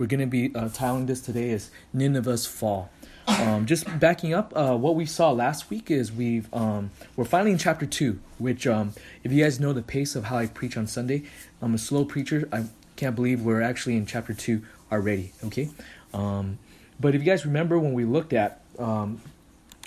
we're going to be uh, titling this today as Nineveh's Fall. Um, just backing up, uh, what we saw last week is we've um, we're finally in chapter two. Which, um, if you guys know the pace of how I preach on Sunday, I'm a slow preacher. I can't believe we're actually in chapter two already. Okay, um, but if you guys remember when we looked at um,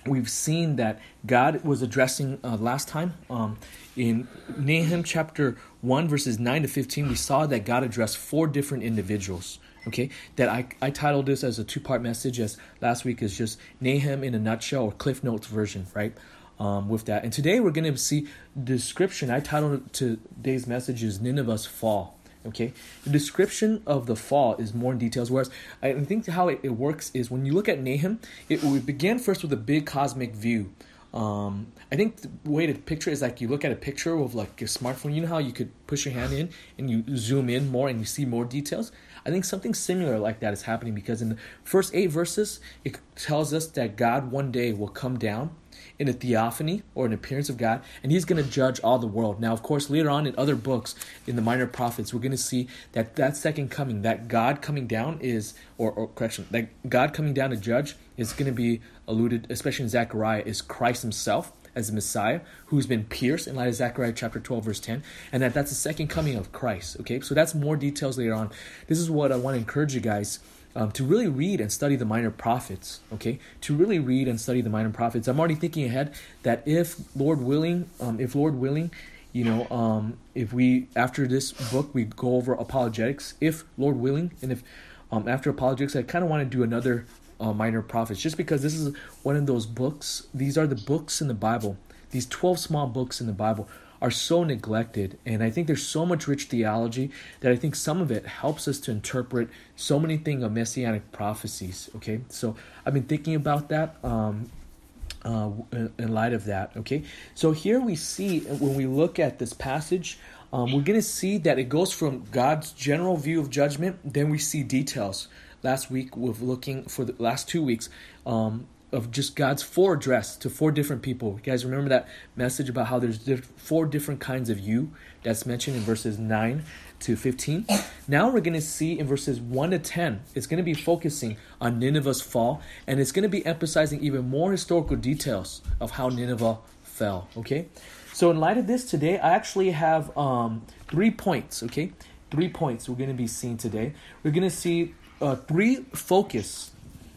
we've seen that God was addressing uh, last time um, in Nahum chapter 1, verses 9 to 15. We saw that God addressed four different individuals. Okay, that I, I titled this as a two part message, as last week is just Nahum in a nutshell or Cliff Notes version, right? Um, with that. And today we're going to see description. I titled today's message is Nineveh's Fall. Okay, the description of the fall is more in details. Whereas I think how it, it works is when you look at Nahum, it we begin first with a big cosmic view. Um, I think the way to picture is like you look at a picture of like a smartphone. You know how you could push your hand in and you zoom in more and you see more details. I think something similar like that is happening because in the first eight verses, it tells us that God one day will come down in a theophany or an appearance of God, and he's going to judge all the world. Now, of course, later on in other books, in the minor prophets, we're going to see that that second coming, that God coming down is, or, or correction, that God coming down to judge is going to be alluded, especially in Zechariah, is Christ himself as the Messiah who's been pierced in light of Zechariah chapter 12, verse 10, and that that's the second coming of Christ. Okay, so that's more details later on. This is what I want to encourage you guys um, to really read and study the minor prophets, okay? To really read and study the minor prophets. I'm already thinking ahead that if Lord willing, um, if Lord willing, you know, um, if we after this book we go over apologetics, if Lord willing, and if um, after apologetics, I kind of want to do another uh, minor prophets, just because this is one of those books. These are the books in the Bible. These twelve small books in the Bible are so neglected. And I think there's so much rich theology that I think some of it helps us to interpret so many things of messianic prophecies. Okay, so I've been thinking about that. Um, uh, in light of that, okay, so here we see when we look at this passage, um, we're going to see that it goes from God's general view of judgment, then we see details. Last week, we're looking for the last two weeks, um, of just God's four address to four different people. You guys remember that message about how there's four different kinds of you that's mentioned in verses 9 to 15. Now we're going to see in verses 1 to 10, it's going to be focusing on Nineveh's fall and it's going to be emphasizing even more historical details of how Nineveh fell, okay? So in light of this today, I actually have um, three points, okay? Three points we're going to be seeing today. We're going to see uh, three focus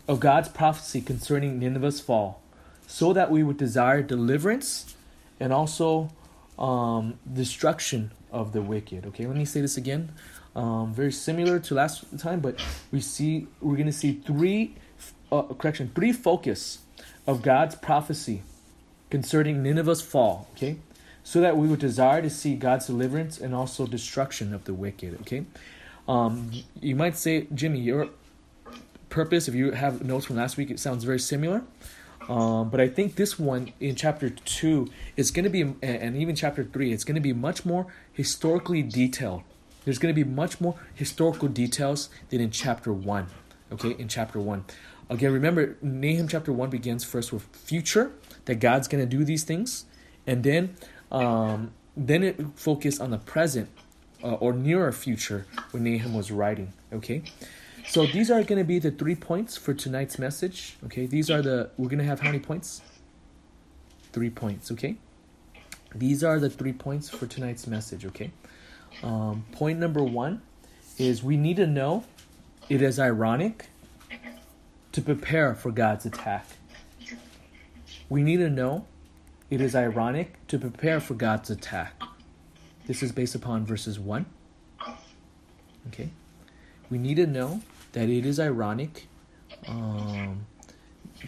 of God's prophecy concerning Nineveh's fall, so that we would desire deliverance and also um, destruction of the wicked. Okay, let me say this again. Um, very similar to last time, but we see we're going to see three uh, correction three focus of God's prophecy concerning Nineveh's fall. Okay, so that we would desire to see God's deliverance and also destruction of the wicked. Okay, um, you might say, Jimmy, you're purpose, if you have notes from last week, it sounds very similar. Um, but I think this one in chapter two is going to be, and even chapter three, it's going to be much more historically detailed. There's going to be much more historical details than in chapter one. Okay, in chapter one. Again, remember, Nahum chapter one begins first with future that God's going to do these things, and then, um, then it focused on the present uh, or nearer future when Nahum was writing. Okay, so these are going to be the three points for tonight's message. Okay, these are the, we're going to have how many points? Three points, okay? These are the three points for tonight's message, okay? Um, point number one is we need to know it is ironic to prepare for God's attack. We need to know it is ironic to prepare for God's attack. This is based upon verses 1. Okay? We need to know that it is ironic um,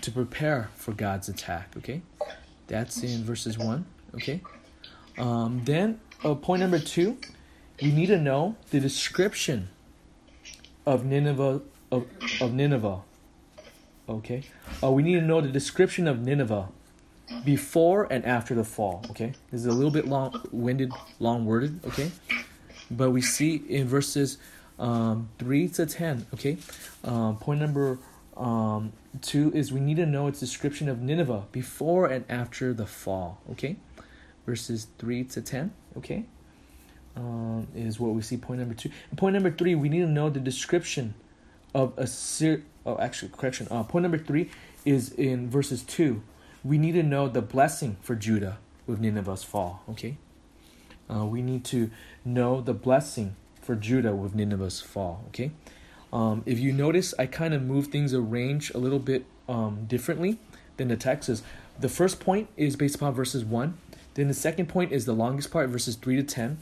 to prepare for God's attack. Okay, that's in verses one. Okay, um, then uh, point number two, we need to know the description of Nineveh of, of Nineveh. Okay, uh, we need to know the description of Nineveh before and after the fall. Okay, this is a little bit long-winded, long-worded. Okay, but we see in verses um, 3 to 10. Okay. Um, point number um, 2 is we need to know its description of Nineveh before and after the fall. Okay. Verses 3 to 10. Okay. Um, is what we see point number 2. And point number 3, we need to know the description of Assyria. Oh, actually, correction. Uh, point number three is in verses two. We need to know the blessing for Judah with Nineveh's fall. Okay, uh, we need to know the blessing for Judah with Nineveh's fall. Okay, um, if you notice, I kind of move things arranged a little bit um, differently than the text is. The first point is based upon verses one. Then the second point is the longest part, verses three to ten.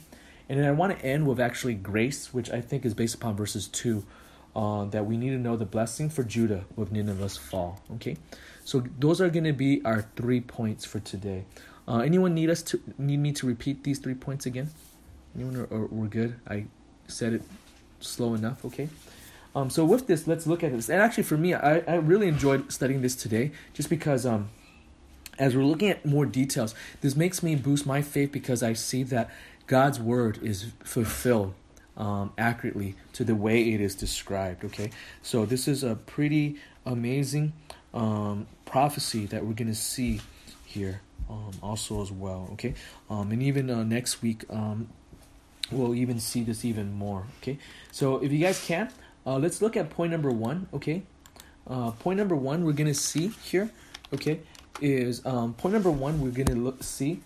And then I want to end with actually grace, which I think is based upon verses 2, uh, that we need to know the blessing for Judah with Nineveh's fall. Okay, so those are going to be our three points for today. Uh, anyone need us to need me to repeat these three points again? Anyone or, or we're good? I said it slow enough. Okay. Um, so with this, let's look at this. And actually, for me, I, I really enjoyed studying this today, just because um, as we're looking at more details, this makes me boost my faith because I see that God's word is fulfilled um, accurately to the way it is described. Okay, so this is a pretty amazing um, prophecy that we're going to see here um, also as well. Okay, um, and even uh, next week um, we'll even see this even more. Okay, so if you guys can, uh, let's look at point number one. Okay, uh, point number one we're going to see here. Okay, is um, point number one we're going to look see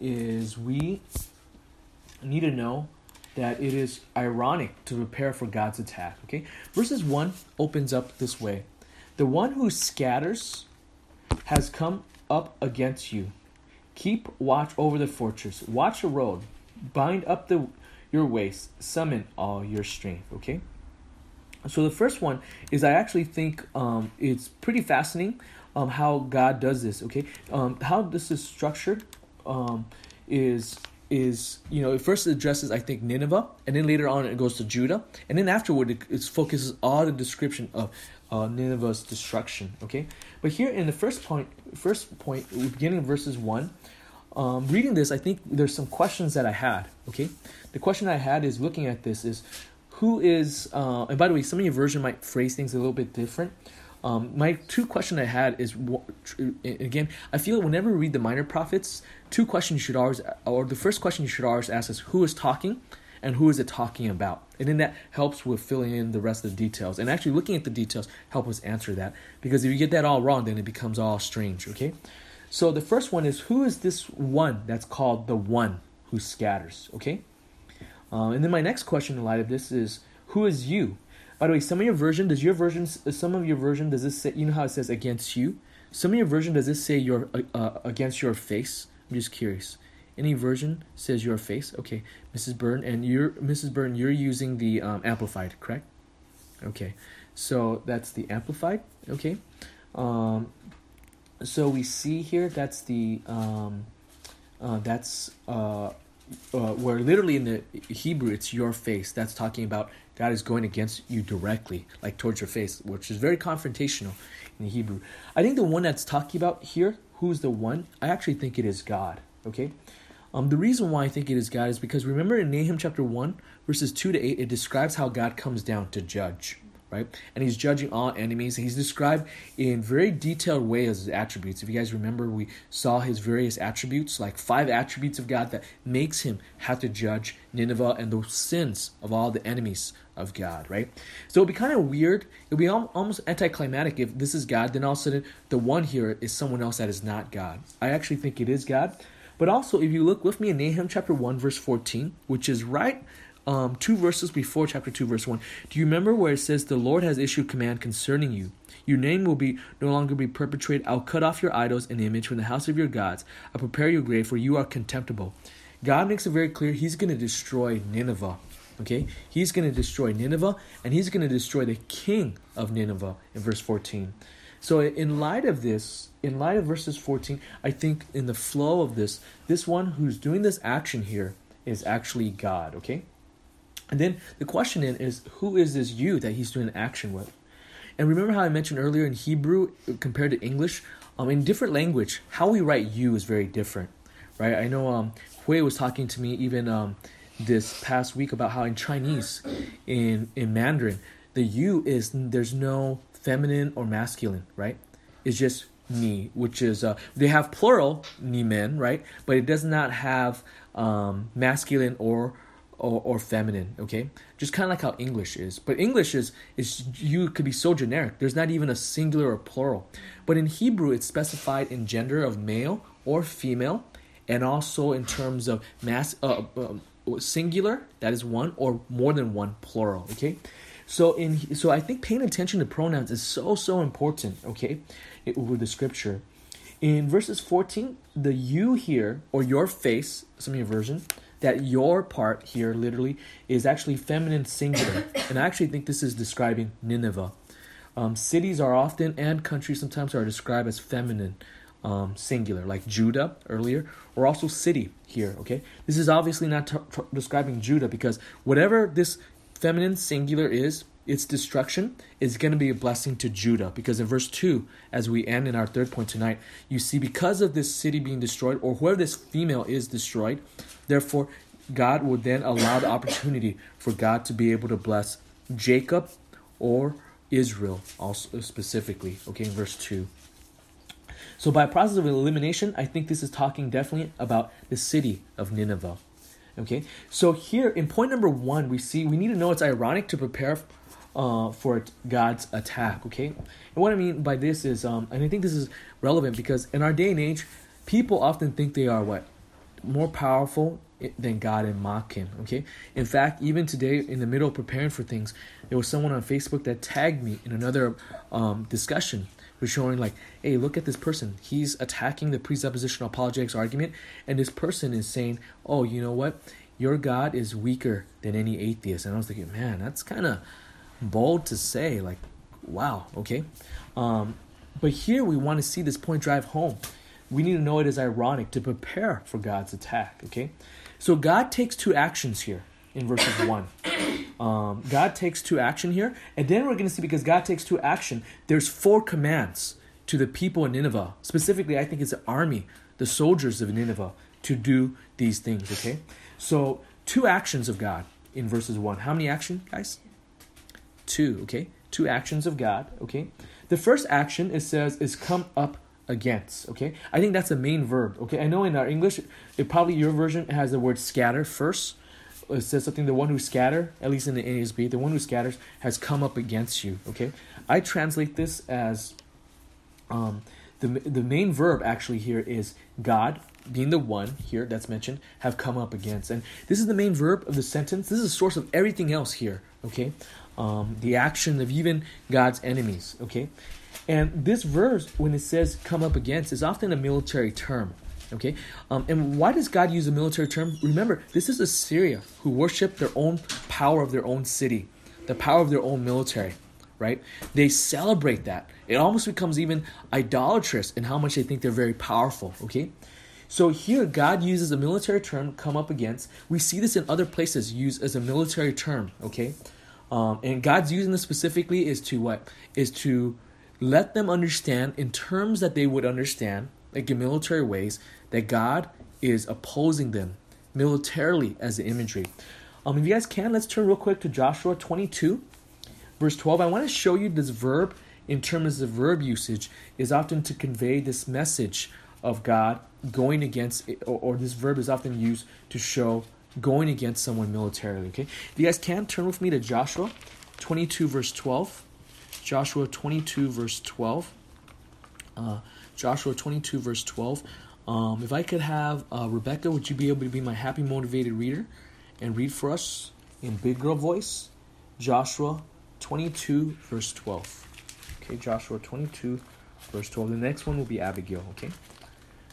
is we need to know that it is ironic to prepare for God's attack. Okay? Verses 1 opens up this way The one who scatters has come up against you. Keep watch over the fortress, watch the road, bind up the your waist, summon all your strength. Okay? So the first one is I actually think um, it's pretty fascinating um, how God does this. Okay, um, how this is structured um, is is you know it first addresses I think Nineveh, and then later on it goes to Judah, and then afterward it, it focuses all the description of uh, Nineveh's destruction. Okay, but here in the first point, first point, beginning of verses one, um, reading this, I think there's some questions that I had. Okay, the question I had is looking at this is who is uh, and by the way, some of your version might phrase things a little bit different. Um, my two question I had is again, I feel whenever we read the minor prophets, two questions you should always, or the first question you should always ask is who is talking, and who is it talking about, and then that helps with filling in the rest of the details. And actually, looking at the details help us answer that because if you get that all wrong, then it becomes all strange. Okay, so the first one is who is this one that's called the one who scatters? Okay, uh, and then my next question in light of this is who is you? By the way, some of your version does your version some of your version does this say you know how it says against you? Some of your version does this say your uh, uh, against your face? I'm just curious. Any version says your face? Okay, Mrs. Byrne, and you're Mrs. Byrne. You're using the um, amplified, correct? Okay, so that's the amplified. Okay, um, so we see here that's the um, uh, that's uh, uh, where literally in the Hebrew it's your face. That's talking about God is going against you directly, like towards your face, which is very confrontational in the Hebrew. I think the one that's talking about here, who's the one? I actually think it is God. Okay. Um, the reason why I think it is God is because remember in Nahum chapter 1, verses 2 to 8, it describes how God comes down to judge right? And he's judging all enemies. He's described in very detailed way as his attributes. If you guys remember, we saw his various attributes, like five attributes of God that makes him have to judge Nineveh and the sins of all the enemies of God, right? So it'd be kind of weird. It'd be almost anticlimactic if this is God, then all of a sudden the one here is someone else that is not God. I actually think it is God. But also, if you look with me in Nahum chapter 1, verse 14, which is right um, two verses before chapter 2, verse 1. Do you remember where it says, The Lord has issued command concerning you? Your name will be no longer be perpetrated. I'll cut off your idols and image from the house of your gods. I'll prepare your grave, for you are contemptible. God makes it very clear He's going to destroy Nineveh. Okay? He's going to destroy Nineveh, and He's going to destroy the king of Nineveh in verse 14. So, in light of this, in light of verses 14, I think in the flow of this, this one who's doing this action here is actually God, okay? And then the question then is who is this you that he's doing action with? And remember how I mentioned earlier in Hebrew compared to English, um, in different language, how we write you is very different, right? I know um, Hui was talking to me even um, this past week about how in Chinese, in in Mandarin, the you is there's no feminine or masculine, right? It's just ni, which is uh, they have plural ni men, right? But it does not have um, masculine or or, or feminine. Okay, just kind of like how English is. But English is is you could be so generic. There's not even a singular or plural. But in Hebrew, it's specified in gender of male or female, and also in terms of mass uh, uh, singular that is one or more than one plural. Okay. So in so I think paying attention to pronouns is so so important. Okay, it, with the scripture. In verses 14, the you here, or your face, some of your version, that your part here literally is actually feminine singular. and I actually think this is describing Nineveh. Um, cities are often, and countries sometimes are described as feminine um, singular, like Judah earlier, or also city here, okay? This is obviously not t- t- describing Judah because whatever this feminine singular is, its destruction is going to be a blessing to Judah. Because in verse 2, as we end in our third point tonight, you see, because of this city being destroyed, or whoever this female is destroyed, therefore, God will then allow the opportunity for God to be able to bless Jacob or Israel, also specifically. Okay, in verse 2. So, by process of elimination, I think this is talking definitely about the city of Nineveh. Okay, so here in point number one, we see we need to know it's ironic to prepare uh, for God's attack. Okay, and what I mean by this is, um, and I think this is relevant because in our day and age, people often think they are what more powerful than God and mock Him. Okay, in fact, even today, in the middle of preparing for things, there was someone on Facebook that tagged me in another um, discussion was showing like, hey, look at this person. He's attacking the presuppositional apologetics argument, and this person is saying, oh, you know what? Your God is weaker than any atheist. And I was thinking, man, that's kind of bold to say. Like, wow, okay. Um, but here we want to see this point drive home. We need to know it is ironic to prepare for God's attack, okay? So God takes two actions here in verses 1. Um, God takes two action here, and then we're going to see because God takes two action, there's four commands to the people in Nineveh. Specifically, I think it's the army, the soldiers of Nineveh, to do these things, okay? So, two actions of God in verses 1. How many action, guys? Two, okay? Two actions of God, okay? The first action it says is come up against, okay? I think that's the main verb, okay? I know in our English, it probably your version has the word scatter first. It says something the one who scatter, at least in the NASB, the one who scatters has come up against you, okay? I translate this as um, the the main verb actually here is God being the one here that's mentioned have come up against, and this is the main verb of the sentence. This is the source of everything else here. Okay, um, the action of even God's enemies. Okay, and this verse when it says come up against is often a military term. Okay, um, and why does God use a military term? Remember, this is Assyria who worship their own power of their own city, the power of their own military right? They celebrate that. It almost becomes even idolatrous in how much they think they're very powerful, okay? So here, God uses a military term, come up against. We see this in other places used as a military term, okay? Um, and God's using this specifically is to what? Is to let them understand in terms that they would understand, like in military ways, that God is opposing them militarily as the imagery. Um, if you guys can, let's turn real quick to Joshua 22 verse 12, I want to show you this verb in terms of verb usage is often to convey this message of God going against, or, or this verb is often used to show going against someone militarily. Okay, if you guys can turn with me to Joshua 22 verse 12. Joshua 22 verse 12. Uh, Joshua 22 verse 12. Um, if I could have uh, Rebecca, would you be able to be my happy motivated reader and read for us in big girl voice? Joshua 22, verse 12. Okay, Joshua 22, verse 12. The next one will be Abigail, okay?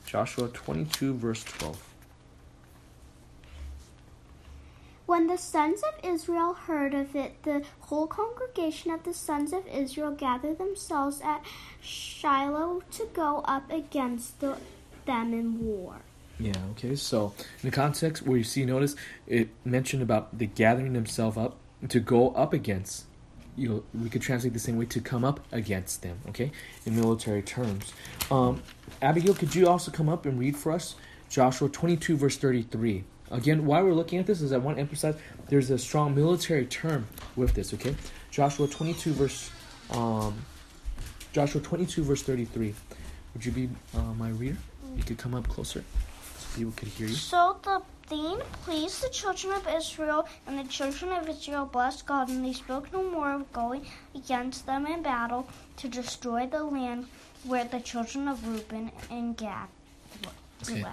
Joshua 22, verse 12. When the sons of Israel heard of it, the whole congregation of the sons of Israel gathered themselves at Shiloh to go up against the, them in war. Yeah, okay. So, in the context where you see, notice it mentioned about the gathering themselves up to go up against you know, we could translate the same way to come up against them, okay, in military terms. Um, Abigail, could you also come up and read for us Joshua 22, verse 33? Again, why we're looking at this is I want to emphasize there's a strong military term with this, okay? Joshua 22, verse um, Joshua 22, verse 33. Would you be uh, my reader? You could come up closer so people could hear you. So the thing pleased the children of Israel, and the children of Israel blessed God, and they spoke no more of going against them in battle to destroy the land where the children of Reuben and Gad dwell. Okay.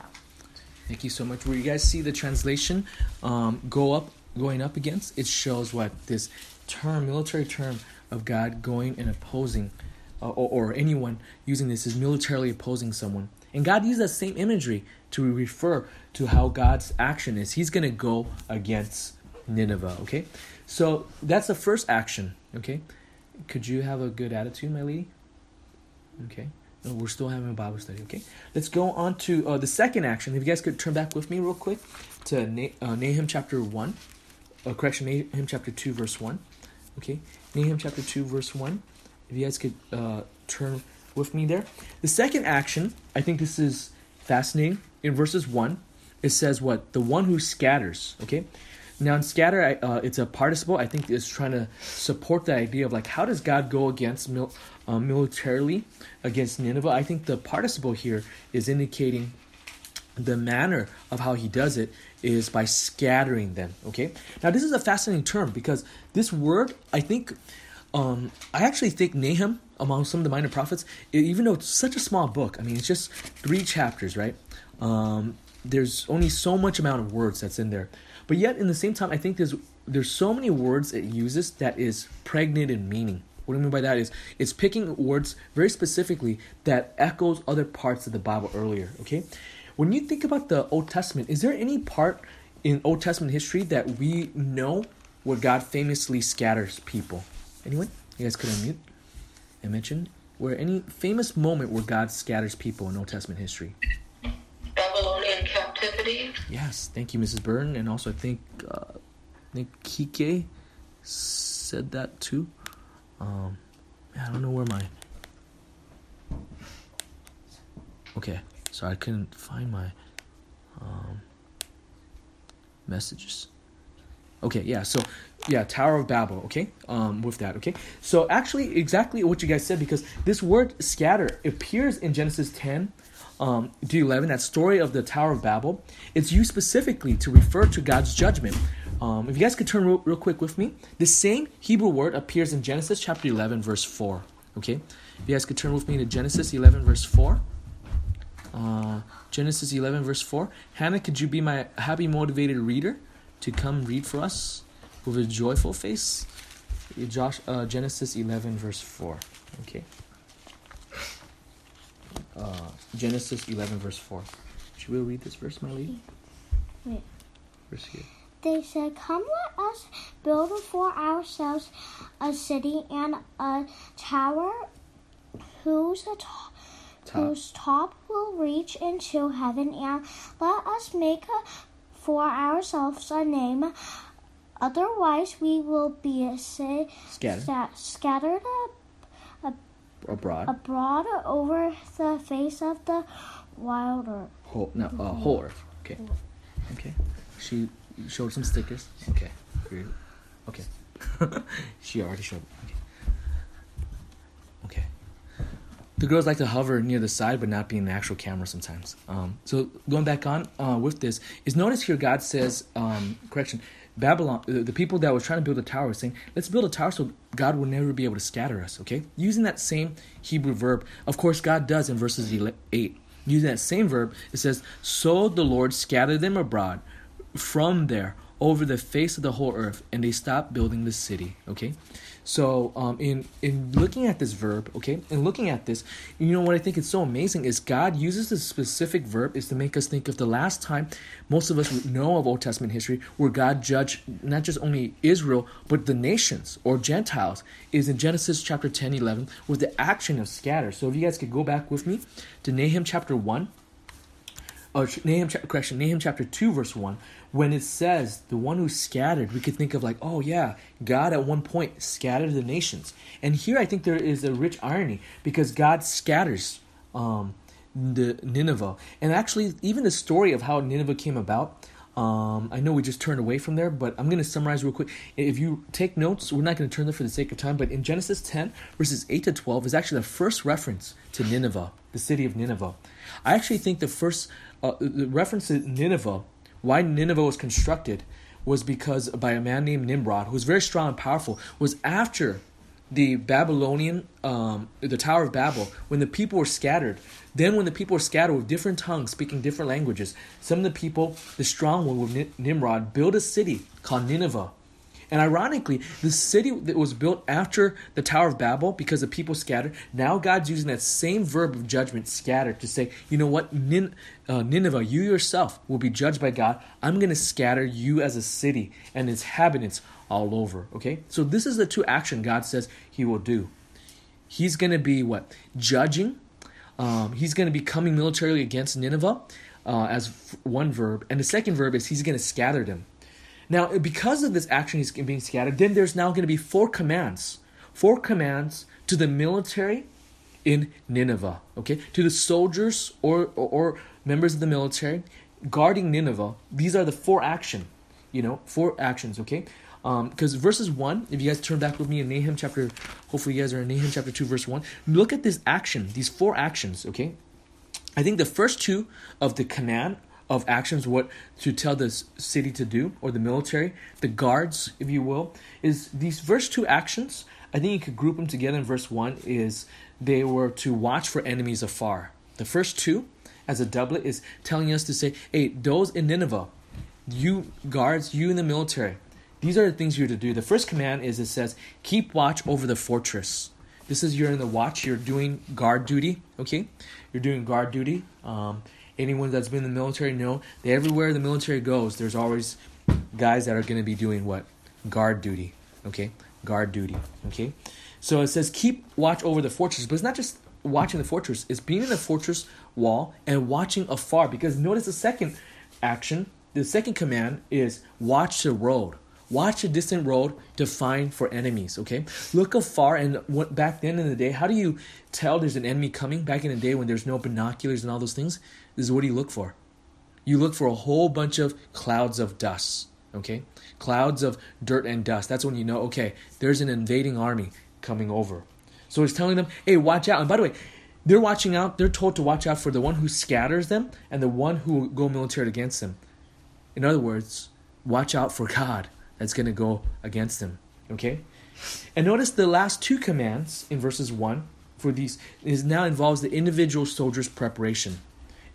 Thank you so much. Where you guys see the translation um, go up, going up against, it shows what this term, military term of God going and opposing, uh, or, or anyone using this is militarily opposing someone. And God used that same imagery to refer to how God's action is. He's going to go against Nineveh, okay? So that's the first action, okay? Could you have a good attitude, my lady? Okay. No, we're still having a Bible study, okay? Let's go on to uh, the second action. If you guys could turn back with me real quick to Na- uh, Nahum chapter 1. Uh, correction, Nahum chapter 2, verse 1. Okay? Nahum chapter 2, verse 1. If you guys could uh, turn with me there. The second action, I think this is fascinating. In verses 1, it says what? The one who scatters, okay? Now in scatter, uh, it's a participle. I think it's trying to support the idea of like how does God go against mil- uh, militarily against Nineveh? I think the participle here is indicating the manner of how he does it is by scattering them. Okay. Now this is a fascinating term because this word, I think, um, I actually think Nahum among some of the minor prophets, even though it's such a small book, I mean it's just three chapters, right? Um, there's only so much amount of words that's in there. But yet, in the same time, I think there's there's so many words it uses that is pregnant in meaning. What I mean by that is it's picking words very specifically that echoes other parts of the Bible earlier. Okay, when you think about the Old Testament, is there any part in Old Testament history that we know where God famously scatters people? Anyone? You guys could unmute and mention where any famous moment where God scatters people in Old Testament history. Babylonian captivity. Yes, thank you, Mrs. Burton, and also I think uh, I think Kike said that too. Um, I don't know where my. Okay, sorry, I couldn't find my um, messages. Okay, yeah, so yeah, Tower of Babel, okay? Um with that, okay? So actually exactly what you guys said because this word scatter appears in Genesis 10 um to 11 that story of the Tower of Babel. It's used specifically to refer to God's judgment. Um if you guys could turn real, real quick with me, the same Hebrew word appears in Genesis chapter 11 verse 4, okay? If you guys could turn with me to Genesis 11 verse 4. Uh, Genesis 11 verse 4. Hannah, could you be my happy motivated reader to come read for us with a joyful face? Josh, uh, Genesis 11 verse 4. Okay. Uh, Genesis 11 verse 4. Should we read this verse, my lady? Wait. Verse here. They said, Come, let us build for ourselves a city and a tower whose, to- Top. whose top will reach into heaven, and let us make a, for ourselves a name. Otherwise, we will be sa- Scattered. sa- scattered Abroad. abroad over the face of the wild earth. Whole, no, uh, whole earth. Okay. Okay. She showed some stickers. Okay. Okay. she already showed. Okay. Okay. The girls like to hover near the side, but not be in the actual camera sometimes. Um, so going back on uh, with this is notice here God says um, correction. Babylon, the people that were trying to build a tower saying, let's build a tower so God will never be able to scatter us, okay? Using that same Hebrew verb. Of course, God does in verses 8. Using that same verb, it says, So the Lord scattered them abroad from there over the face of the whole earth, and they stopped building the city, okay? So, um, in in looking at this verb, okay, and looking at this, you know what I think is so amazing is God uses this specific verb is to make us think of the last time most of us know of Old Testament history where God judged not just only Israel but the nations or Gentiles is in Genesis chapter 10, 11 with the action of scatter. So if you guys could go back with me to Nahum chapter one, or Nahum, correction, Nahum chapter 2, verse 1, when it says the one who scattered, we could think of like, oh yeah, God at one point scattered the nations. And here I think there is a rich irony because God scatters um, the Nineveh. And actually, even the story of how Nineveh came about, um, I know we just turned away from there, but I'm going to summarize real quick. If you take notes, we're not going to turn there for the sake of time, but in Genesis 10, verses 8 to 12 is actually the first reference to Nineveh, the city of Nineveh. I actually think the first uh, the reference to Nineveh why Nineveh was constructed was because by a man named Nimrod, who was very strong and powerful, was after the Babylonian, um, the Tower of Babel, when the people were scattered. Then, when the people were scattered with different tongues, speaking different languages, some of the people, the strong one with Nimrod, built a city called Nineveh. And ironically, the city that was built after the Tower of Babel, because the people scattered, now God's using that same verb of judgment, scattered, to say, you know what, Nin- uh, Nineveh, you yourself will be judged by God. I'm going to scatter you as a city and its inhabitants all over. Okay? So this is the two action God says he will do. He's going to be what? Judging. Um, he's going to be coming militarily against Nineveh uh, as one verb. And the second verb is he's going to scatter them. Now, because of this action he's being scattered, then there's now going to be four commands. Four commands to the military in Nineveh, okay? To the soldiers or, or, or members of the military guarding Nineveh. These are the four action, you know, four actions, okay? Because um, verses 1, if you guys turn back with me in Nahum chapter, hopefully you guys are in Nahum chapter 2, verse 1. Look at this action, these four actions, okay? I think the first two of the command of actions, what to tell the city to do, or the military, the guards, if you will, is these first two actions. I think you could group them together in verse 1 is they were to watch for enemies afar. The first two, as a doublet, is telling us to say, hey, those in Nineveh, you guards, you in the military, these are the things you're to do. The first command is it says, keep watch over the fortress. This is you're in the watch, you're doing guard duty, okay? You're doing guard duty. Um, anyone that's been in the military know that everywhere the military goes, there's always guys that are going to be doing what? Guard duty. Okay? Guard duty. Okay? So it says keep watch over the fortress, but it's not just watching the fortress, it's being in the fortress wall and watching afar. Because notice the second action, the second command is watch the road. Watch a distant road to find for enemies. Okay, look afar. And what back then in the day, how do you tell there's an enemy coming? Back in the day when there's no binoculars and all those things, this is what you look for? You look for a whole bunch of clouds of dust. Okay, clouds of dirt and dust. That's when you know. Okay, there's an invading army coming over. So he's telling them, hey, watch out. And by the way, they're watching out. They're told to watch out for the one who scatters them and the one who will go military against them. In other words, watch out for God that's going to go against them. Okay? And notice the last two commands in verses 1 for these is now involves the individual soldier's preparation.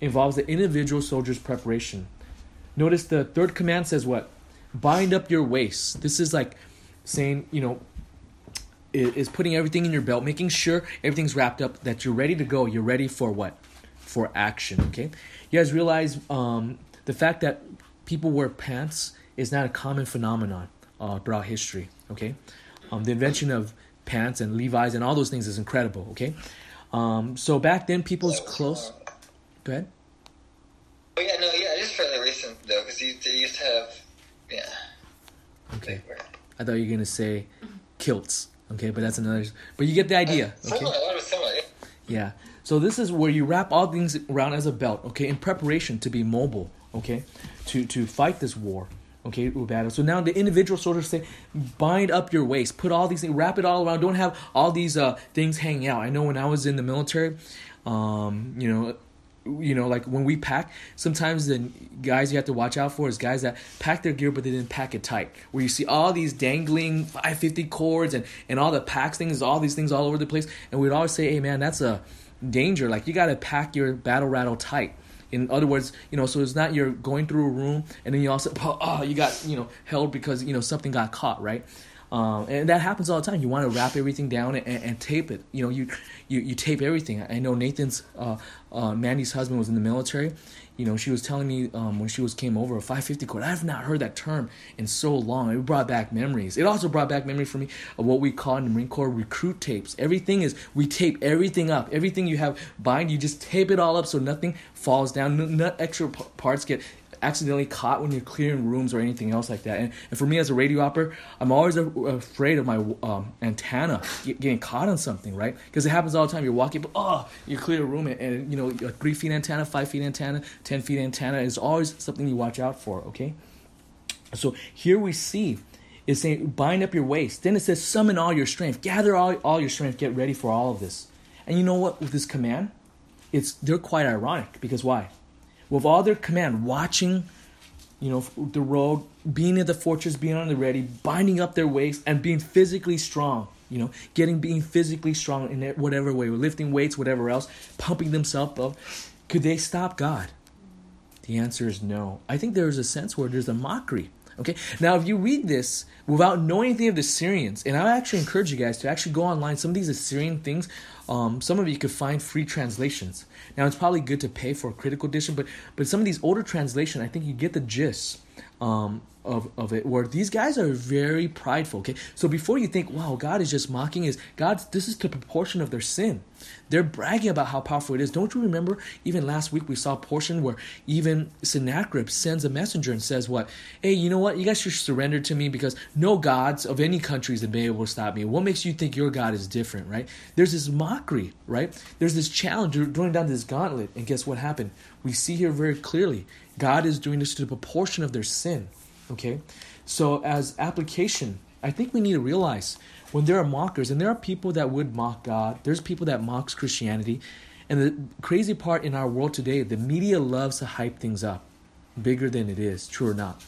Involves the individual soldier's preparation. Notice the third command says what? Bind up your waist. This is like saying, you know, is putting everything in your belt, making sure everything's wrapped up, that you're ready to go. You're ready for what? For action. Okay. You guys realize um, the fact that people wear pants is not a common phenomenon uh, throughout history. Okay, um, the invention of pants and Levi's and all those things is incredible. Okay, um, so back then people's clothes. Go ahead. Oh yeah, no, yeah, it's fairly recent though, because you used to have, yeah. Okay. I thought you were gonna say kilts. Okay, but that's another. But you get the idea. Okay. Similar, similar, yeah. yeah. So this is where you wrap all things around as a belt. Okay, in preparation to be mobile. Okay, to to fight this war okay, battle. So now the individual soldiers say, bind up your waist, put all these things, wrap it all around. Don't have all these uh, things hanging out. I know when I was in the military, um, you know, you know, like when we pack, sometimes the guys you have to watch out for is guys that pack their gear but they didn't pack it tight. Where you see all these dangling 550 cords and and all the packs things, all these things all over the place, and we'd always say, hey man, that's a danger. Like you got to pack your battle rattle tight in other words, you know, so it's not you're going through a room and then you also oh you got you know held because you know something got caught, right? Um, and that happens all the time. You want to wrap everything down and, and, tape it. You know, you, you you tape everything. I know Nathan's uh, uh, Mandy's husband was in the military, you know, she was telling me um, when she was came over a 550 cord. I have not heard that term in so long. It brought back memories. It also brought back memory for me of what we call in the Marine Corps recruit tapes. Everything is we tape everything up. Everything you have bind, you just tape it all up so nothing falls down. No, no extra p- parts get accidentally caught when you're clearing rooms or anything else like that. And, and for me as a radio operator, I'm always a, afraid of my um, antenna get, getting caught on something, right? Because it happens all the time. You're walking, but oh, you clear a room and, and you know a three feet antenna, five feet antenna, ten feet antenna is always something you watch out for. Okay, so here we see. It's saying bind up your waist. Then it says summon all your strength, gather all, all your strength, get ready for all of this. And you know what? With this command, it's they're quite ironic because why? With all their command, watching, you know, the road, being at the fortress, being on the ready, binding up their waist, and being physically strong. You know, getting being physically strong in whatever way, lifting weights, whatever else, pumping themselves up. Could they stop God? The answer is no. I think there is a sense where there's a mockery. Okay, now if you read this without knowing anything of the Syrians, and I actually encourage you guys to actually go online. Some of these Assyrian things, um, some of you could find free translations. Now it's probably good to pay for a critical edition, but but some of these older translation, I think you get the gist. Um, of, of it where these guys are very prideful okay? So before you think wow god is just mocking is god this is the proportion of their sin. They're bragging about how powerful it is. Don't you remember even last week we saw a portion where even sennacherib sends a messenger and says what? Hey you know what? You guys should surrender to me because no gods of any countries have been able to stop me. What makes you think your god is different right? There's this mockery right? There's this challenge you're throwing down this gauntlet. And guess what happened? We see here very clearly god is doing this to the proportion of their sin Okay? So, as application, I think we need to realize when there are mockers, and there are people that would mock God, there's people that mocks Christianity. And the crazy part in our world today, the media loves to hype things up bigger than it is, true or not.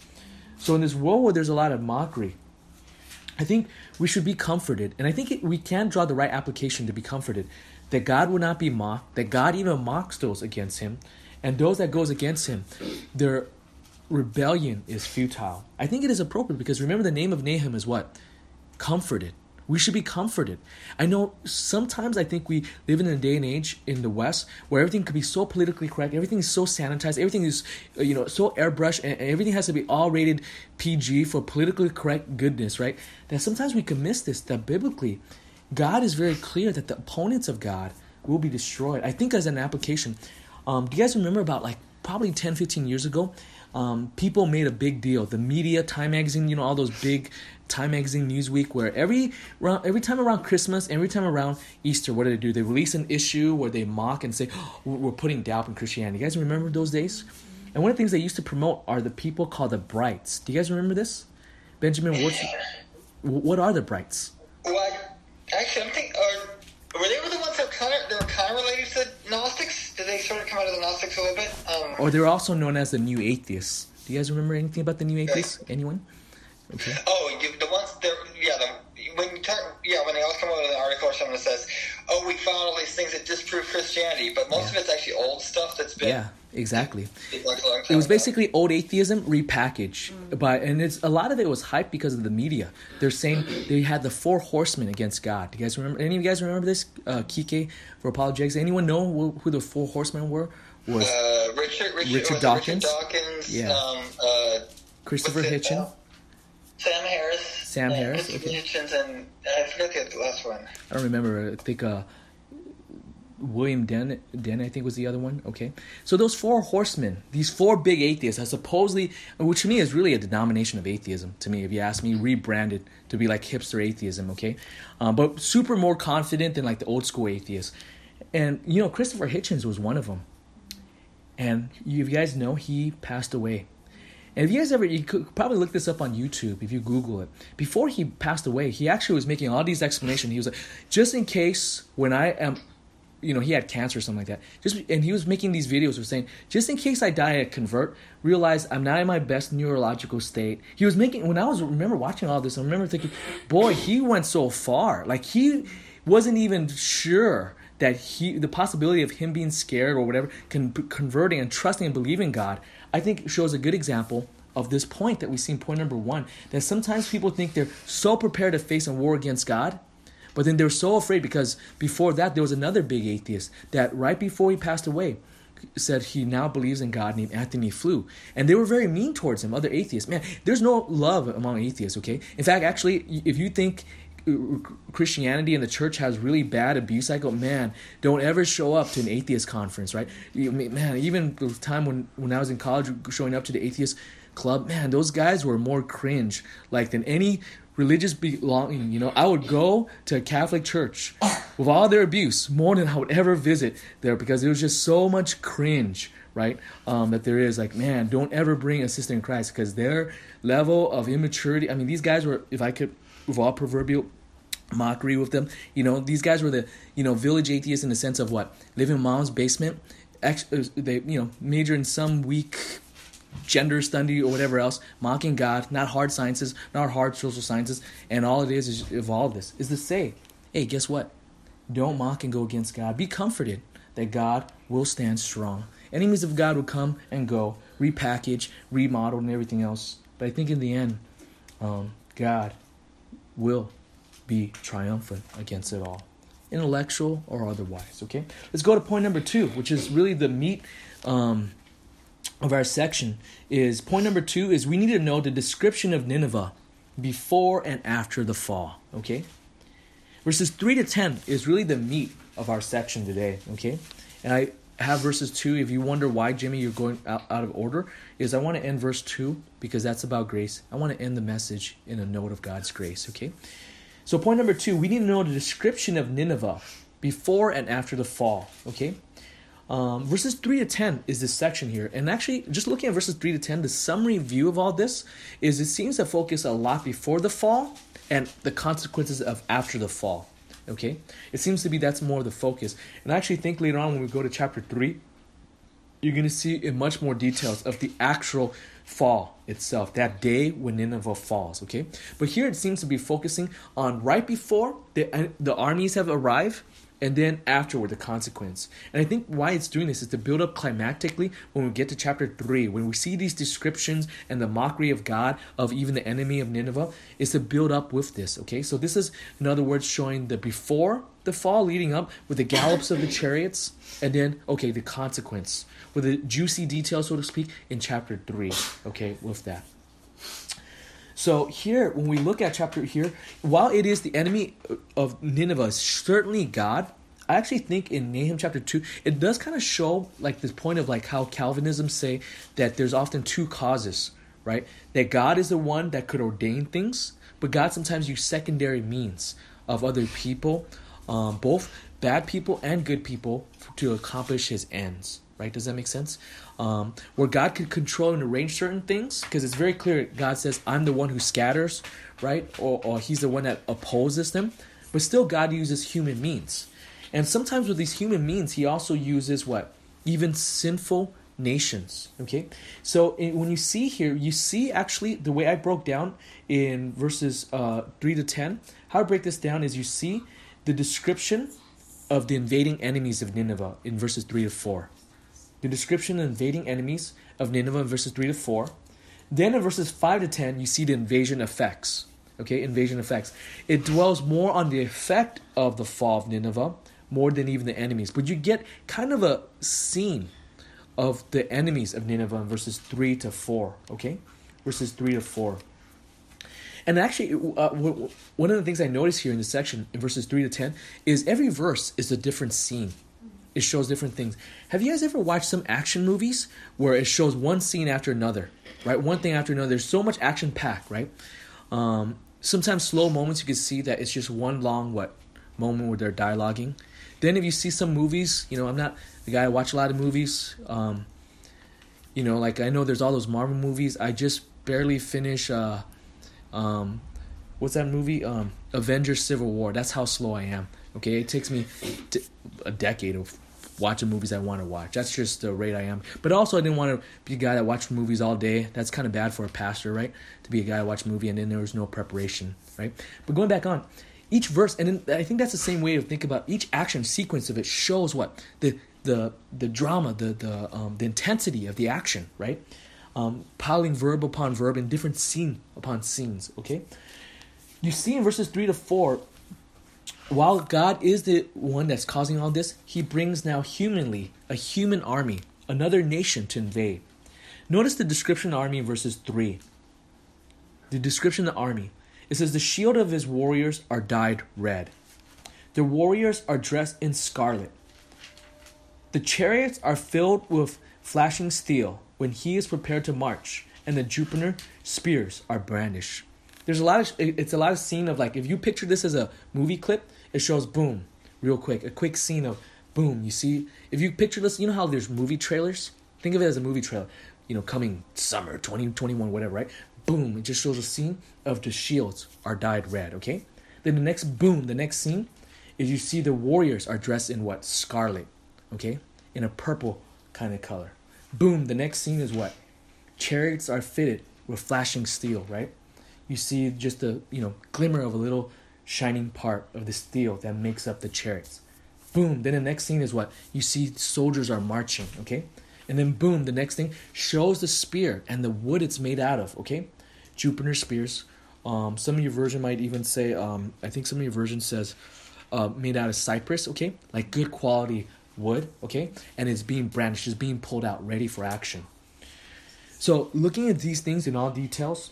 So, in this world where there's a lot of mockery, I think we should be comforted. And I think it, we can draw the right application to be comforted that God will not be mocked, that God even mocks those against him. And those that goes against him, they're rebellion is futile. I think it is appropriate because remember the name of Nahum is what? Comforted. We should be comforted. I know sometimes I think we live in a day and age in the West where everything could be so politically correct, everything is so sanitized, everything is uh, you know so airbrushed, and everything has to be all rated PG for politically correct goodness, right? That sometimes we can miss this. That biblically, God is very clear that the opponents of God will be destroyed. I think as an application, um, do you guys remember about like probably 10, 15 years ago? Um, people made a big deal. The media, Time Magazine, you know, all those big Time Magazine, Newsweek, where every every time around Christmas, every time around Easter, what do they do? They release an issue where they mock and say, oh, "We're putting doubt in Christianity." You guys remember those days? And one of the things they used to promote are the people called the Brights. Do you guys remember this? Benjamin, what's, what are the Brights? Well, actually, I'm thinking, uh, were they the ones that kind of they were kind of related to Gnostics? Did they sort of come out of the Gnostics a little bit? Um, or they're also known as the New Atheists. Do you guys remember anything about the New Atheists? Anyone? Okay. Oh, you, the ones that yeah, the, when you talk, yeah, when they always come out with an article or something that says, "Oh, we found all these things that disprove Christianity," but most yeah. of it's actually old stuff that's been yeah exactly. It was basically old atheism repackaged, mm. but and it's a lot of it was hyped because of the media. They're saying they had the four horsemen against God. Do you guys remember? Any of you guys remember this? Uh, Kike for apologetics. Anyone know who, who the four horsemen were? Was uh, Richard, Richard, Richard Dawkins? Richard Dawkins, yeah. Um, uh, Christopher Hitchens. Uh, Sam Harris. Sam Harris. Okay. Hitchens and I forget the last one. I don't remember. I think uh, William Den, Den, I think was the other one. Okay, so those four horsemen, these four big atheists, are supposedly, which to me is really a denomination of atheism. To me, if you ask me, rebranded to be like hipster atheism. Okay, um, but super more confident than like the old school atheists. And you know, Christopher Hitchens was one of them. And you, if you guys know, he passed away. And if you guys ever, you could probably look this up on YouTube if you Google it. Before he passed away, he actually was making all these explanations. He was like, just in case when I am you know he had cancer or something like that. Just and he was making these videos of saying just in case i die at convert realize i'm not in my best neurological state. He was making when i was remember watching all this i remember thinking boy he went so far. Like he wasn't even sure that he the possibility of him being scared or whatever can converting and trusting and believing god i think shows a good example of this point that we see in point number one that sometimes people think they're so prepared to face a war against god but then they were so afraid because before that, there was another big atheist that right before he passed away, said he now believes in God named Antony Flew. And they were very mean towards him, other atheists. Man, there's no love among atheists, okay? In fact, actually, if you think uh, Christianity and the church has really bad abuse cycle, man, don't ever show up to an atheist conference, right? Man, even the time when, when I was in college, showing up to the atheist club, man, those guys were more cringe like than any religious belonging. You know, I would go to a Catholic church with all their abuse more than I would ever visit there because there was just so much cringe, right? Um, that there is like, man, don't ever bring a sister in Christ because their level of immaturity. I mean, these guys were, if I could, with all proverbial mockery with them, you know, these guys were the, you know, village atheists in the sense of what live in mom's basement. Actually, they, you know, major in some weak gender study or whatever else, mocking God, not hard sciences, not hard social sciences, and all it is is of this is to say, hey, guess what? Don't mock and go against God. Be comforted that God will stand strong. Enemies of God will come and go, repackage, remodel, and everything else. But I think in the end, um, God will be triumphant against it all, intellectual or otherwise. Okay, let's go to point number two, which is really the meat um, of our section. Is point number two is we need to know the description of Nineveh before and after the fall. Okay, verses three to ten is really the meat of our section today. Okay, and I have verses 2 if you wonder why jimmy you're going out, out of order is i want to end verse 2 because that's about grace i want to end the message in a note of god's grace okay so point number 2 we need to know the description of nineveh before and after the fall okay um, verses 3 to 10 is this section here and actually just looking at verses 3 to 10 the summary view of all this is it seems to focus a lot before the fall and the consequences of after the fall Okay? It seems to be that's more the focus. And I actually think later on when we go to chapter 3, you're going to see in much more details of the actual fall itself, that day when Nineveh falls, okay? But here it seems to be focusing on right before the, the armies have arrived and then afterward the consequence. And I think why it's doing this is to build up climactically when we get to chapter 3, when we see these descriptions and the mockery of God of even the enemy of Nineveh, is to build up with this, okay? So this is, in other words, showing the before the fall leading up with the gallops of the chariots, and then, okay, the consequence with the juicy details, so to speak, in chapter 3, okay, with that. So here, when we look at chapter here, while it is the enemy of Nineveh, certainly God. I actually think in Nahum chapter two, it does kind of show like this point of like how Calvinism say that there's often two causes, right? That God is the one that could ordain things, but God sometimes use secondary means of other people, um, both bad people and good people, to accomplish His ends right? Does that make sense? Um, where God could control and arrange certain things, because it's very clear God says, I'm the one who scatters, right? Or, or He's the one that opposes them. But still, God uses human means. And sometimes with these human means, He also uses what? Even sinful nations. Okay? So when you see here, you see actually the way I broke down in verses uh, 3 to 10, how I break this down is you see the description of the invading enemies of Nineveh in verses 3 to 4 the description of invading enemies of Nineveh in verses 3 to 4. Then in verses 5 to 10, you see the invasion effects. Okay, invasion effects. It dwells more on the effect of the fall of Nineveh more than even the enemies. But you get kind of a scene of the enemies of Nineveh in verses 3 to 4. Okay? Verses 3 to 4. And actually, uh, one of the things I notice here in this section, in verses 3 to 10, is every verse is a different scene it shows different things. Have you guys ever watched some action movies where it shows one scene after another, right? One thing after another. There's so much action packed, right? Um, sometimes slow moments you can see that it's just one long what moment where they're dialoguing. Then if you see some movies, you know, I'm not the guy I watch a lot of movies. Um, you know, like I know there's all those Marvel movies. I just barely finish. Uh, um, what's that movie? Um, Avengers: Civil War. That's how slow I am. Okay, it takes me a decade of watching movies I want to watch. That's just the rate I am. But also, I didn't want to be a guy that watched movies all day. That's kind of bad for a pastor, right? To be a guy that watched a movie and then there was no preparation, right? But going back on, each verse, and then I think that's the same way to think about each action sequence of it shows what the the the drama, the the um, the intensity of the action, right? Um, piling verb upon verb in different scene upon scenes. Okay, you see in verses three to four while God is the one that's causing all this, he brings now humanly a human army, another nation to invade. Notice the description of the army in verses 3. The description of the army. It says, The shield of his warriors are dyed red. The warriors are dressed in scarlet. The chariots are filled with flashing steel when he is prepared to march, and the juniper spears are brandished. There's a lot of it's a lot of scene of like if you picture this as a movie clip, it shows boom, real quick, a quick scene of boom. You see, if you picture this, you know how there's movie trailers. Think of it as a movie trailer. You know, coming summer 2021, whatever, right? Boom! It just shows a scene of the shields are dyed red. Okay. Then the next boom, the next scene, is you see the warriors are dressed in what scarlet. Okay, in a purple kind of color. Boom! The next scene is what chariots are fitted with flashing steel, right? You see just the you know glimmer of a little shining part of the steel that makes up the chariots. Boom. Then the next scene is what you see soldiers are marching. Okay, and then boom. The next thing shows the spear and the wood it's made out of. Okay, juniper spears. Um, some of your version might even say. Um, I think some of your version says uh, made out of cypress. Okay, like good quality wood. Okay, and it's being brandished, it's being pulled out, ready for action. So looking at these things in all details,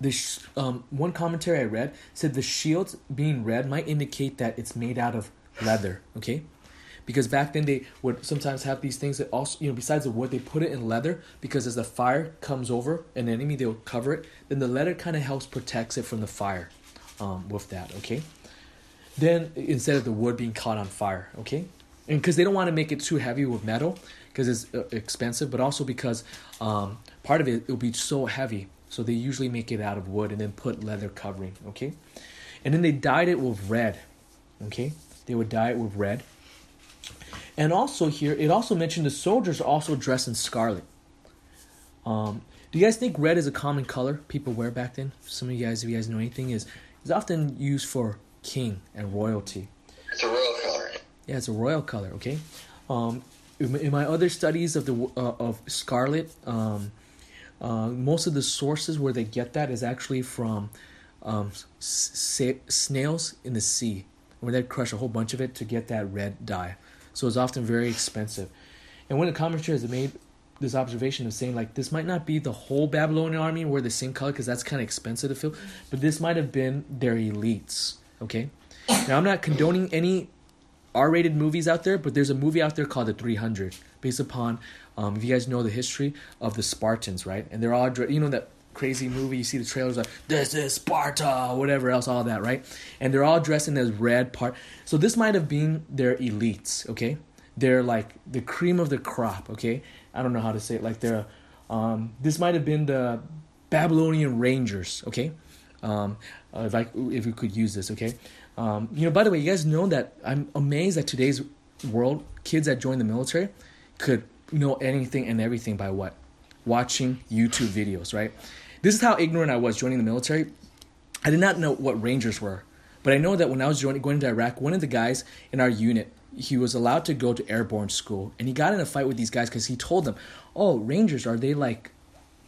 this um, one commentary I read said the shields being red might indicate that it's made out of leather. Okay, because back then they would sometimes have these things that also you know besides the wood they put it in leather because as the fire comes over an enemy they'll cover it. Then the leather kind of helps protects it from the fire um, with that okay? Then instead of the wood being caught on fire okay? And because they don't want to make it too heavy with metal because it's uh, expensive but also because um, part of it it will be so heavy so they usually make it out of wood and then put leather covering okay and then they dyed it with red okay they would dye it with red and also here it also mentioned the soldiers also dress in scarlet um, do you guys think red is a common color people wear back then some of you guys if you guys know anything is is often used for king and royalty It's a royal color. yeah, it's a royal color. Okay. Um, in, my- in my other studies of the uh, of scarlet, um, uh, most of the sources where they get that is actually from um, snails in the sea, where they crush a whole bunch of it to get that red dye. So it's often very expensive. And when the commentators made this observation of saying like this might not be the whole Babylonian army wear the same color because that's kind of expensive to fill, but this might have been their elites. Okay. Now I'm not condoning any R-rated movies out there, but there's a movie out there called The 300, based upon, um, if you guys know the history of the Spartans, right? And they're all, you know that crazy movie. You see the trailers like this is Sparta, whatever else, all that, right? And they're all dressed in this red part. So this might have been their elites, okay? They're like the cream of the crop, okay? I don't know how to say it. Like they're, um, this might have been the Babylonian Rangers, okay? Um, uh, if I if we could use this, okay? Um, you know, by the way, you guys know that I'm amazed that today's world, kids that join the military could know anything and everything by what? Watching YouTube videos, right? This is how ignorant I was joining the military. I did not know what Rangers were, but I know that when I was joining, going to Iraq, one of the guys in our unit, he was allowed to go to airborne school, and he got in a fight with these guys because he told them, "Oh, Rangers are they like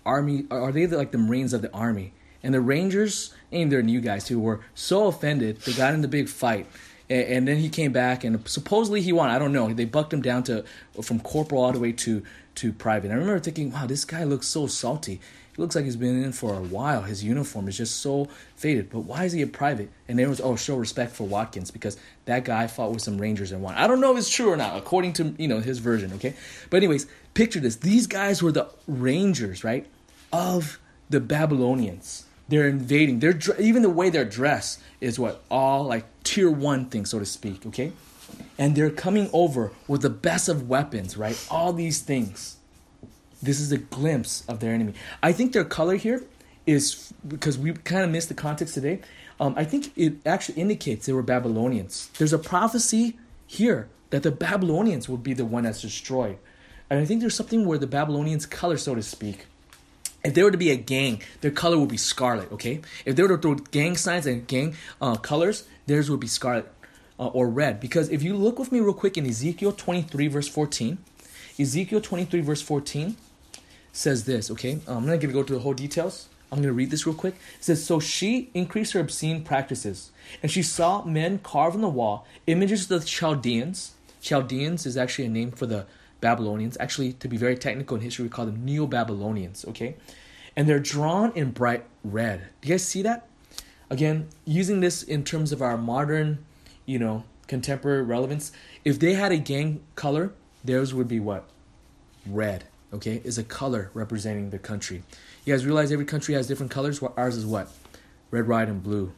army? Are they like the Marines of the army?" And the Rangers, and they're new guys too, were so offended they got in the big fight. And, and then he came back, and supposedly he won. I don't know. They bucked him down to from corporal all the way to to private. And I remember thinking, "Wow, this guy looks so salty." He looks like he's been in for a while. His uniform is just so faded. But why is he a private? And there was oh, show respect for Watkins because that guy fought with some Rangers and won. I don't know if it's true or not, according to you know his version. Okay, but anyways, picture this: these guys were the Rangers, right, of the Babylonians. They're invading. They're even the way they're dressed is what all like tier one things, so to speak. Okay, and they're coming over with the best of weapons, right? All these things. This is a glimpse of their enemy. I think their color here is because we kind of missed the context today. Um, I think it actually indicates they were Babylonians. There's a prophecy here that the Babylonians would be the one that's destroyed. And I think there's something where the Babylonians' color, so to speak, if they were to be a gang, their color would be scarlet, okay? If they were to throw gang signs and gang uh, colors, theirs would be scarlet uh, or red. Because if you look with me real quick in Ezekiel 23, verse 14, Ezekiel 23, verse 14 says this, okay? Um, I'm going to go to the whole details. I'm going to read this real quick. It says, So she increased her obscene practices, and she saw men carve on the wall images of the Chaldeans. Chaldeans is actually a name for the Babylonians. Actually, to be very technical in history, we call them Neo Babylonians, okay? And they're drawn in bright red. Do you guys see that? Again, using this in terms of our modern, you know, contemporary relevance, if they had a gang color, theirs would be what? Red, okay? Is a color representing the country. You guys realize every country has different colors? Well, Ours is what? Red, white, and blue.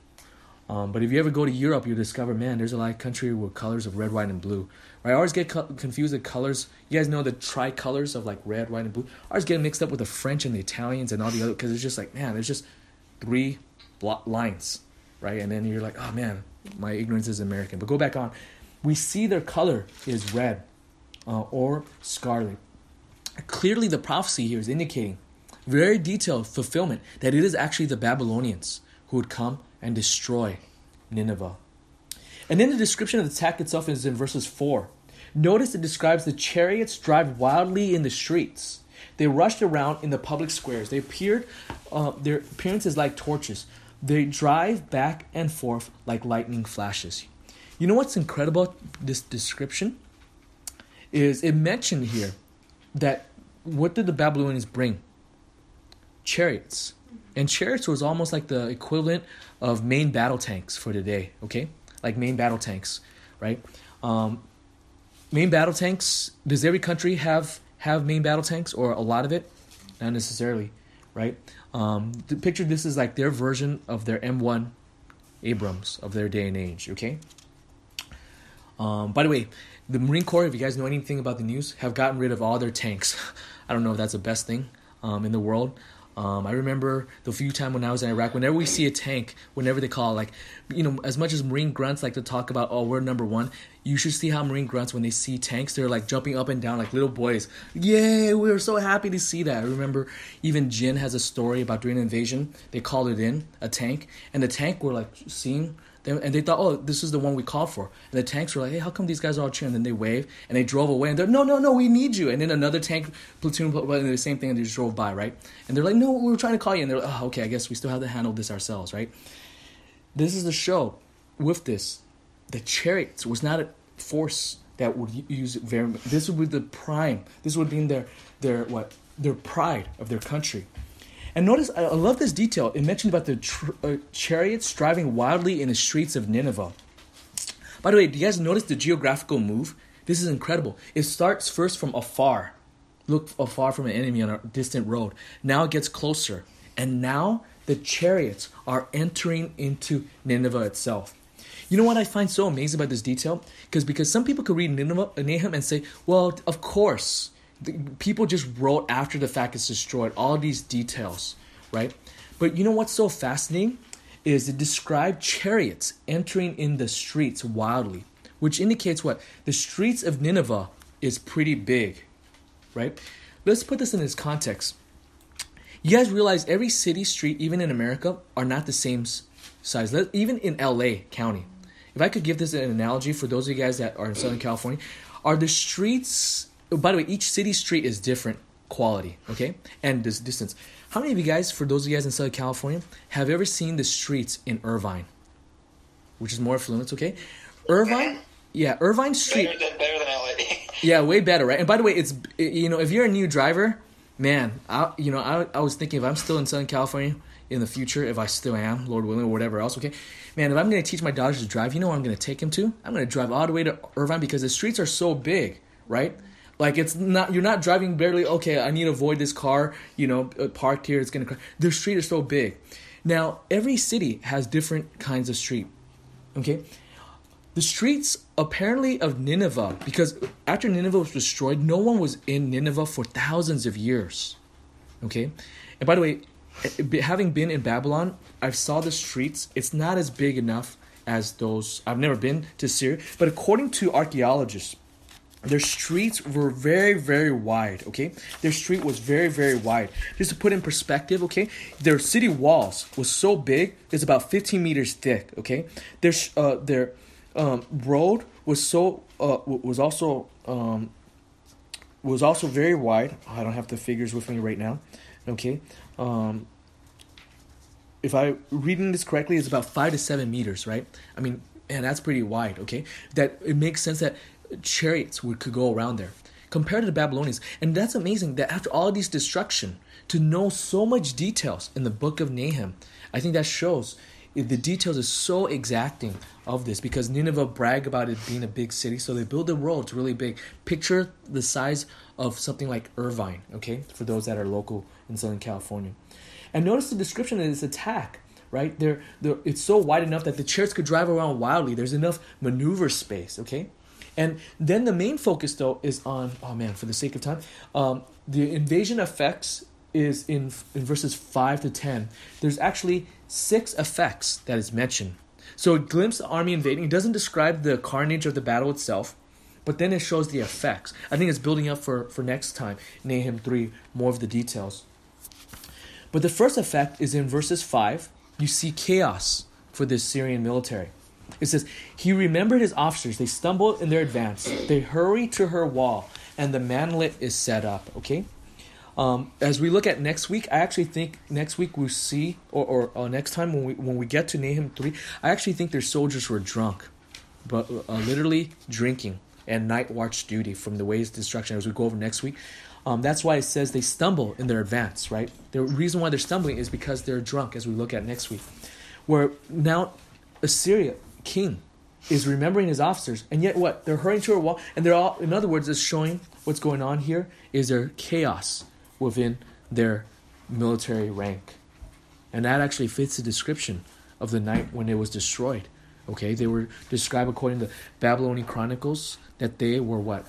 Um, but if you ever go to Europe, you'll discover, man, there's a lot of country with colors of red, white, and blue. Right? I always get co- confused with colors. You guys know the tricolors of like red, white, and blue. I always get mixed up with the French and the Italians and all the other because it's just like, man, there's just three blo- lines, right? And then you're like, oh man, my ignorance is American. But go back on. We see their color is red uh, or scarlet. Clearly, the prophecy here is indicating very detailed fulfillment that it is actually the Babylonians who would come and destroy Nineveh. And then the description of the attack itself is in verses 4. Notice it describes the chariots drive wildly in the streets. They rushed around in the public squares. They appeared, uh, their appearance is like torches. They drive back and forth like lightning flashes. You know what's incredible this description? Is it mentioned here that what did the Babylonians bring? Chariots. And chariots was almost like the equivalent of main battle tanks for today, okay? Like main battle tanks, right? Um, main battle tanks, does every country have have main battle tanks or a lot of it? Not necessarily, right? Um, the picture this is like their version of their M1 Abrams of their day and age, okay? Um, by the way, the Marine Corps, if you guys know anything about the news, have gotten rid of all their tanks. I don't know if that's the best thing um, in the world. Um, I remember the few time when I was in Iraq, whenever we see a tank, whenever they call, like, you know, as much as Marine grunts like to talk about, oh, we're number one, you should see how Marine grunts, when they see tanks, they're like jumping up and down like little boys. Yay, we were so happy to see that. I remember even Jin has a story about during an invasion, they called it in, a tank, and the tank were like seeing and they thought, oh, this is the one we called for. And the tanks were like, hey, how come these guys are all cheering? And then they wave and they drove away. And they're, no, no, no, we need you. And then another tank platoon, the same thing, and they just drove by, right? And they're like, no, we were trying to call you. And they're like, oh, okay, I guess we still have to handle this ourselves, right? This is the show. With this, the chariots was not a force that would use it very. This would be the prime. This would be in their their what their pride of their country. And notice, I love this detail. It mentioned about the tr- uh, chariots driving wildly in the streets of Nineveh. By the way, do you guys notice the geographical move? This is incredible. It starts first from afar, look afar from an enemy on a distant road. Now it gets closer, and now the chariots are entering into Nineveh itself. You know what I find so amazing about this detail? Because because some people could read Nineveh, Nahum and say, well, of course, the, people just wrote after the fact it's destroyed all these details, right? But you know what's so fascinating is it described chariots entering in the streets wildly, which indicates what the streets of Nineveh is pretty big, right? Let's put this in this context. You guys realize every city street, even in America, are not the same size. Even in LA County, if I could give this an analogy for those of you guys that are in Southern California, are the streets by the way, each city street is different quality, okay? And this distance. How many of you guys, for those of you guys in Southern California, have ever seen the streets in Irvine? Which is more affluent, okay? Irvine, yeah, Irvine Street. Better than, better than LA. yeah, way better, right? And by the way, it's you know, if you're a new driver, man, I you know, I, I was thinking if I'm still in Southern California in the future, if I still am, Lord willing, or whatever else, okay, man, if I'm gonna teach my daughters to drive, you know where I'm gonna take them to? I'm gonna drive all the way to Irvine because the streets are so big, right? Like it's not you're not driving barely. Okay, I need to avoid this car. You know, uh, parked here. It's gonna. The street is so big. Now every city has different kinds of street. Okay, the streets apparently of Nineveh because after Nineveh was destroyed, no one was in Nineveh for thousands of years. Okay, and by the way, eh, having been in Babylon, I've saw the streets. It's not as big enough as those. I've never been to Syria, but according to archaeologists their streets were very very wide okay? Their street was very very wide. Just to put in perspective okay? Their city walls was so big it's about 15 meters thick okay? Their uh, their um, road was so uh, was also um, was also very wide. I don't have the figures with me right now okay? Um, if i reading this correctly it's about five to seven meters right? I mean and that's pretty wide okay? That it makes sense that chariots would could go around there compared to the Babylonians. And that's amazing that after all these destruction, to know so much details in the book of Nahum, I think that shows the details is so exacting of this because Nineveh brag about it being a big city, so they build the roads really big. Picture the size of something like Irvine, okay, for those that are local in Southern California. And notice the description of this attack, right? They're, they're, it's so wide enough that the chariots could drive around wildly. There's enough maneuver space, okay? And then the main focus, though, is on, oh man, for the sake of time, um, the invasion effects is in, in verses 5 to 10. There's actually six effects that is mentioned. So it glimpses the army invading. It doesn't describe the carnage of the battle itself, but then it shows the effects. I think it's building up for, for next time, Nahum 3, more of the details. But the first effect is in verses 5. You see chaos for the Syrian military. It says, He remembered his officers. They stumbled in their advance. They hurry to her wall, and the mantelet is set up. Okay? Um, as we look at next week, I actually think next week we'll see, or, or uh, next time when we when we get to Nahum three, I actually think their soldiers were drunk, but uh, literally drinking and night watch duty from the ways destruction. As we go over next week, um, that's why it says they stumble in their advance. Right, the reason why they're stumbling is because they're drunk. As we look at next week, where now Assyria king is remembering his officers, and yet what they're hurrying to a wall, and they're all. In other words, it's showing what's going on here is there chaos within their military rank. And that actually fits the description of the night when it was destroyed. Okay, they were described according to Babylonian Chronicles that they were what?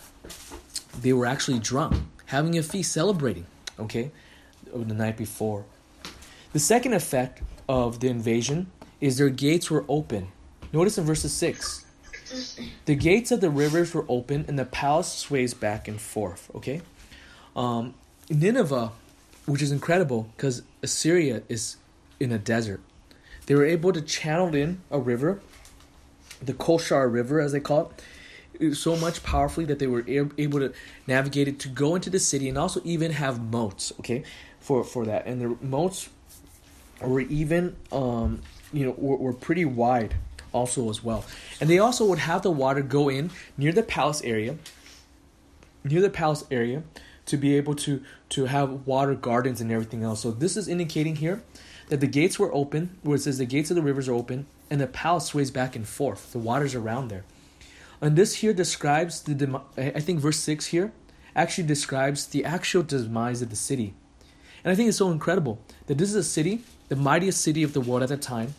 They were actually drunk, having a feast, celebrating, okay, the night before. The second effect of the invasion is their gates were open. Notice in verses 6 the gates of the rivers were open and the palace sways back and forth, okay? Um, Nineveh, which is incredible because Assyria is in a desert, they were able to channel in a river, the Khosr River, as they call it, so much powerfully that they were able to navigate it to go into the city and also even have moats. Okay, for for that, and the moats were even um, you know were, were pretty wide also as well, and they also would have the water go in near the palace area, near the palace area to be able to to have water gardens and everything else. So this is indicating here that the gates were open, where it says the gates of the rivers are open, and the palace sways back and forth. The waters around there. And this here describes the dem- I think verse six here actually describes the actual demise of the city. And I think it's so incredible that this is a city, the mightiest city of the world at the time,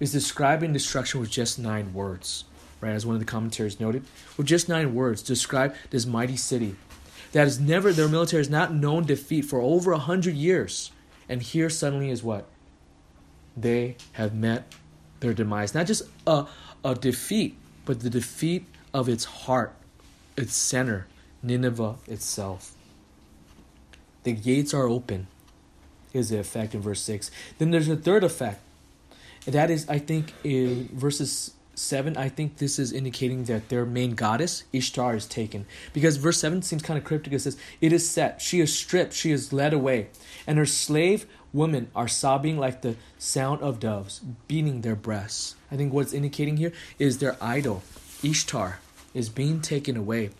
is describing destruction with just nine words. Right, as one of the commentaries noted, with just nine words, describe this mighty city that has never their military has not known defeat for over a hundred years. And here suddenly is what? They have met their demise. Not just a, a defeat, but the defeat of its heart, its center, Nineveh itself. The gates are open, is the effect in verse 6. Then there's a third effect. That is, I think, in verses 7, I think this is indicating that their main goddess, Ishtar, is taken. Because verse 7 seems kind of cryptic. It says, It is set, she is stripped, she is led away, and her slave women are sobbing like the sound of doves, beating their breasts. I think what's indicating here is their idol, Ishtar, is being taken away.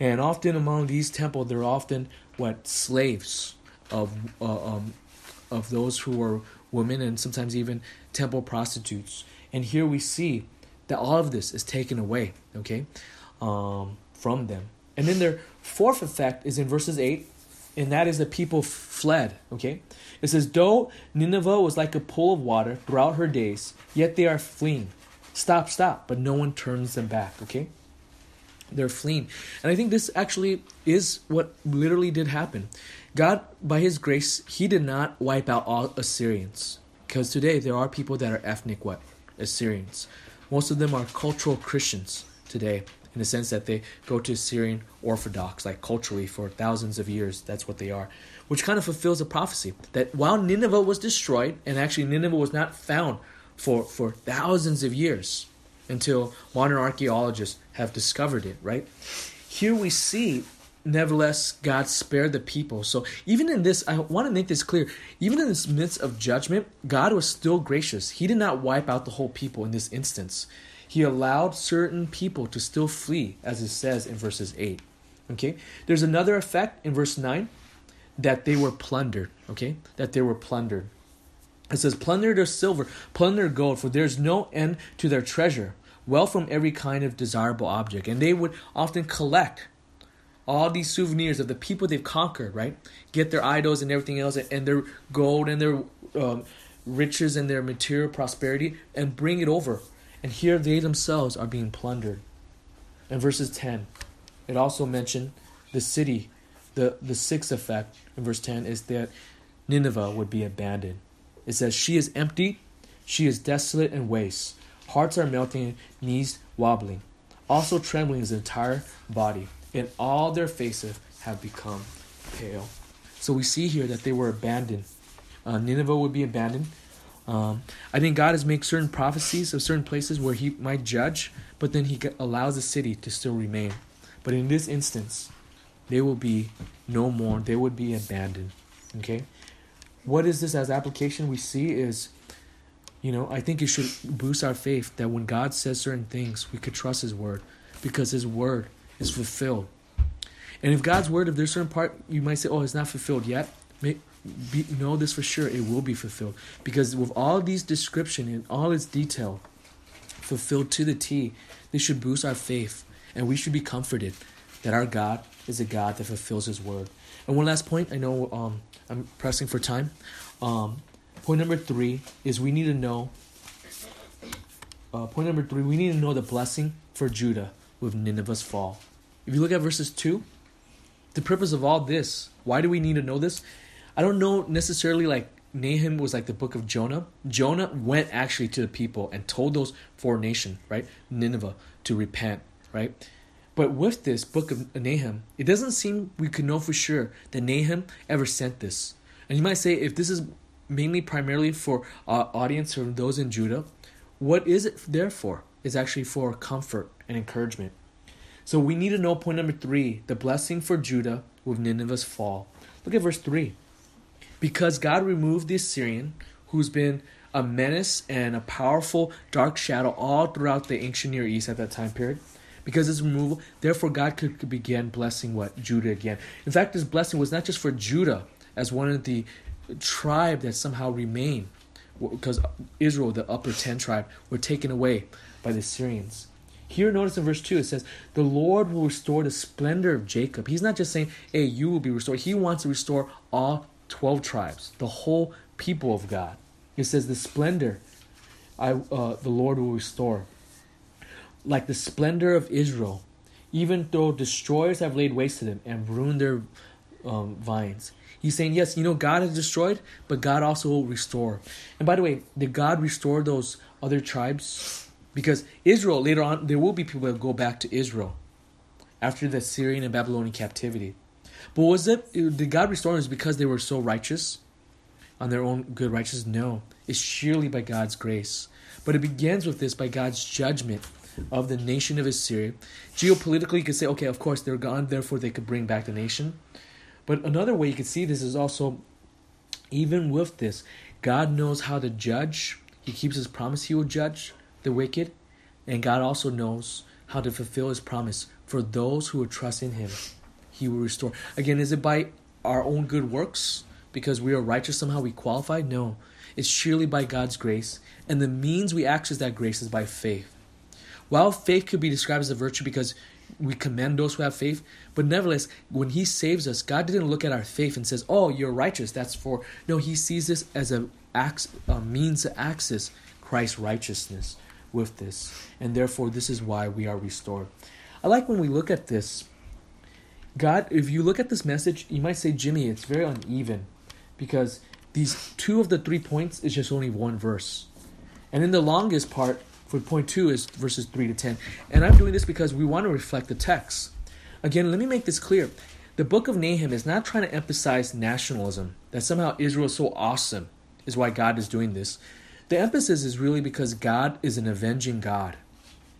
And often among these temples, they're often what slaves of uh, um, of those who were women and sometimes even temple prostitutes. And here we see that all of this is taken away, okay, um, from them. And then their fourth effect is in verses 8, and that is the people fled, okay? It says, Though Nineveh was like a pool of water throughout her days, yet they are fleeing. Stop, stop, but no one turns them back, okay? They're fleeing. And I think this actually is what literally did happen. God, by His grace, He did not wipe out all Assyrians. Because today there are people that are ethnic what? Assyrians. Most of them are cultural Christians today, in the sense that they go to Syrian Orthodox, like culturally for thousands of years. That's what they are, which kind of fulfills a prophecy that while Nineveh was destroyed, and actually Nineveh was not found for, for thousands of years until modern archaeologists have discovered it, right? Here we see nevertheless, God spared the people. So even in this, I want to make this clear. Even in this midst of judgment, God was still gracious. He did not wipe out the whole people in this instance. He allowed certain people to still flee, as it says in verses 8. Okay? There's another effect in verse 9 that they were plundered. Okay? That they were plundered. It says, Plunder their silver, plunder gold, for there's no end to their treasure. Wealth from every kind of desirable object. And they would often collect all these souvenirs of the people they've conquered, right? Get their idols and everything else, and their gold and their um, riches and their material prosperity, and bring it over. And here they themselves are being plundered. In verses 10, it also mentioned the city. The, the sixth effect in verse 10 is that Nineveh would be abandoned. It says, She is empty, she is desolate and waste. Hearts are melting, knees wobbling. Also trembling his entire body and all their faces have become pale. So we see here that they were abandoned. Uh, Nineveh would be abandoned. Um, I think God has made certain prophecies of certain places where He might judge, but then He allows the city to still remain. But in this instance, they will be no more. They would be abandoned. Okay? What is this as application? We see is, you know, I think it should boost our faith that when God says certain things, we could trust His word because His word is fulfilled. And if God's word, if there's certain part you might say, oh, it's not fulfilled yet, may, be, know this for sure, it will be fulfilled. Because with all these description and all its detail fulfilled to the T, this should boost our faith. And we should be comforted that our God is a God that fulfills His word. And one last point, I know um, I'm pressing for time. Um, point number three is we need to know. Uh, point number three, we need to know the blessing for Judah with Nineveh's fall. If you look at verses 2, the purpose of all this, why do we need to know this? I don't know necessarily like Nahum was like the book of Jonah. Jonah went actually to the people and told those four nations, right? Nineveh, to repent, right? But with this book of Nahum, it doesn't seem we could know for sure that Nahum ever sent this. And you might say, if this is mainly primarily for uh, audience or those in Judah, what is it there for? It's actually for comfort and encouragement. So we need to know point number three the blessing for Judah with Nineveh's fall. Look at verse 3. Because God removed the Assyrian, who's been a menace and a powerful dark shadow all throughout the ancient Near East at that time period because his removal, therefore God could, begin blessing what? Judah again. In fact, this blessing was not just for Judah as one of the tribe that somehow remained, because Israel, the upper ten tribe, were taken away by the Syrians. Here, notice in verse 2, it says, The Lord will restore the splendor of Jacob. He's not just saying, Hey, you will be restored. He wants to restore all 12 tribes, the whole people of God. It says, The splendor I, uh, the Lord will restore like the splendor of Israel, even though destroyers have laid waste to them and ruined their um, vines. He's saying, yes, you know, God has destroyed, but God also will restore. And by the way, did God restore those other tribes? Because Israel, later on, there will be people that go back to Israel after the Syrian and Babylonian captivity. But was it, did God restore them because they were so righteous? On their own good righteousness? No. It's surely by God's grace. But it begins with this by God's judgment of the nation of Assyria. Geopolitically, you could say, okay, of course, they're gone, therefore they could bring back the nation. But another way you could see this is also, even with this, God knows how to judge. He keeps his promise, he will judge the wicked. And God also knows how to fulfill his promise for those who will trust in him. He will restore. Again, is it by our own good works? Because we are righteous somehow we qualify? No. It's surely by God's grace. And the means we access that grace is by faith. While faith could be described as a virtue because we commend those who have faith, but nevertheless, when He saves us, God didn't look at our faith and says, "Oh, you're righteous." That's for no. He sees this as a, a means to access Christ's righteousness with this, and therefore, this is why we are restored. I like when we look at this. God, if you look at this message, you might say, Jimmy, it's very uneven because these two of the three points is just only one verse. And in the longest part, for point two is verses 3 to 10. And I'm doing this because we want to reflect the text. Again, let me make this clear. The book of Nahum is not trying to emphasize nationalism, that somehow Israel is so awesome, is why God is doing this. The emphasis is really because God is an avenging God.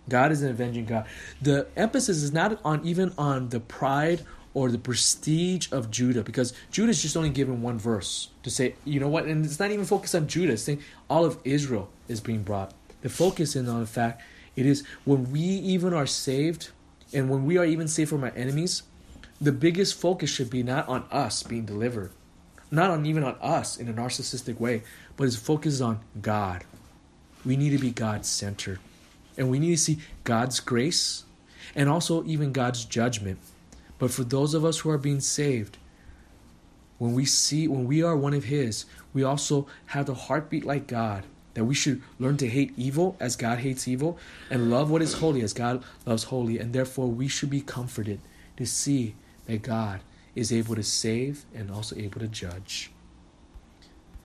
God is an avenging God. The emphasis is not on even on the pride or the prestige of Judah, because Judah is just only given one verse to say, you know what, and it's not even focused on Judah, saying all of Israel is being brought the focus is on the fact it is when we even are saved and when we are even saved from our enemies, the biggest focus should be not on us being delivered, not on even on us in a narcissistic way, but its focus is on God. We need to be God centered. And we need to see God's grace and also even God's judgment. But for those of us who are being saved, when we see when we are one of his, we also have the heartbeat like God that we should learn to hate evil as God hates evil and love what is holy as God loves holy. And therefore, we should be comforted to see that God is able to save and also able to judge.